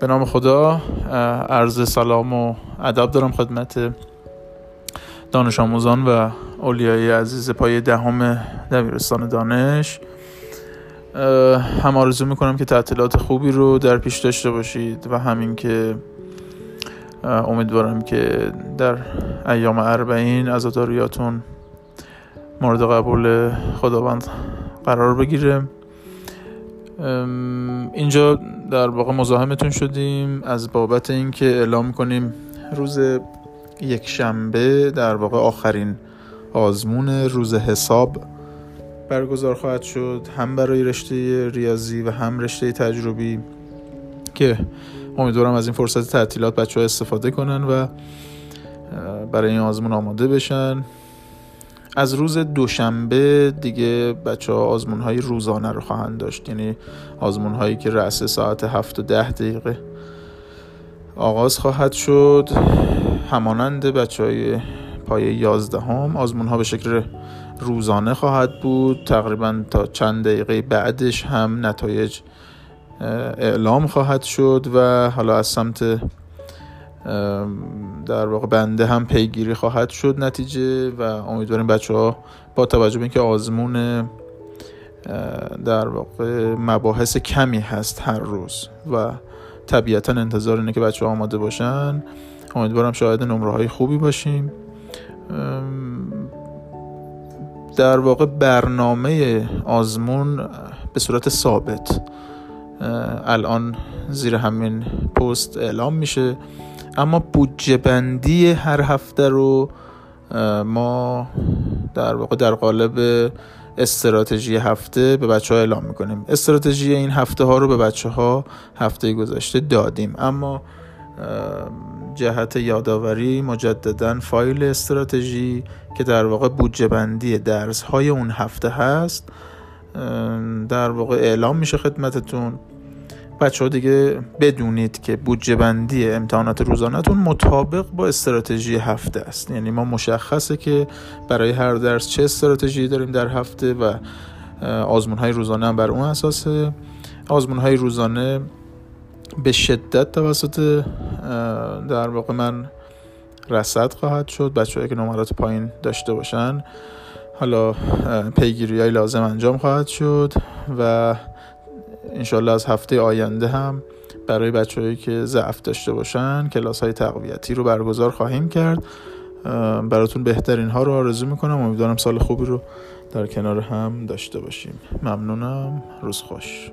به نام خدا عرض سلام و ادب دارم خدمت دانش آموزان و اولیای عزیز پای دهم دبیرستان دانش. هم آرزو می‌کنم که تعطیلات خوبی رو در پیش داشته باشید و همین که امیدوارم که در ایام اربعین عزاداریاتون مورد قبول خداوند قرار بگیره. اینجا در واقع مزاحمتون شدیم از بابت اینکه اعلام کنیم روز یک شنبه در واقع آخرین آزمون روز حساب برگزار خواهد شد هم برای رشته ریاضی و هم رشته تجربی که امیدوارم از این فرصت تعطیلات بچه ها استفاده کنن و برای این آزمون آماده بشن. از روز دوشنبه دیگه بچه ها آزمون های روزانه رو خواهند داشت. یعنی آزمون هایی که رأس ساعت هفت و ده دقیقه آغاز خواهد شد. همانند بچه های پای یازدهم آزمون ها به شکل روزانه خواهد بود. تقریبا تا چند دقیقه بعدش هم نتایج اعلام خواهد شد و حالا از سمت در واقع بنده هم پیگیری خواهد شد نتیجه و امیدواریم بچه ها با توجه به اینکه آزمون در واقع مباحث کمی هست هر روز و طبیعتا انتظار اینه که بچه ها آماده باشن. امیدوارم شاید نمره های خوبی باشیم. در واقع برنامه آزمون به صورت ثابت الان زیر همین پست اعلام میشه. اما بودجه بندی هر هفته رو ما در واقع در قالب استراتژی هفته به بچه ها اعلام می‌کنیم. استراتژی این هفته ها رو به بچه ها هفته گذشته دادیم. اما جهت یادآوری مجددا فایل استراتژی که در واقع بودجه بندی درس های اون هفته هست در واقع اعلام میشه خدمتتون. بچه ها دیگه بدونید که بودجه بندی امتحانات روزانهتون مطابق با استراتژی هفته است. یعنی ما مشخصه که برای هر درس چه استراتژی داریم در هفته و آزمون های روزانه هم بر اون اساسه. آزمون های روزانه به شدت توسط در واقع من رصد خواهد شد. بچه که نمرات پایین داشته باشن حالا پیگیری های لازم انجام خواهد شد و انشالله از هفته آینده هم برای بچههایی که ضعف داشته باشن کلاس های تقویتی رو برگزار خواهیم کرد. براتون بهترین ها رو آرزو می‌کنم. امیدوارم سال خوبی رو در کنار هم داشته باشیم. ممنونم. روز خوش.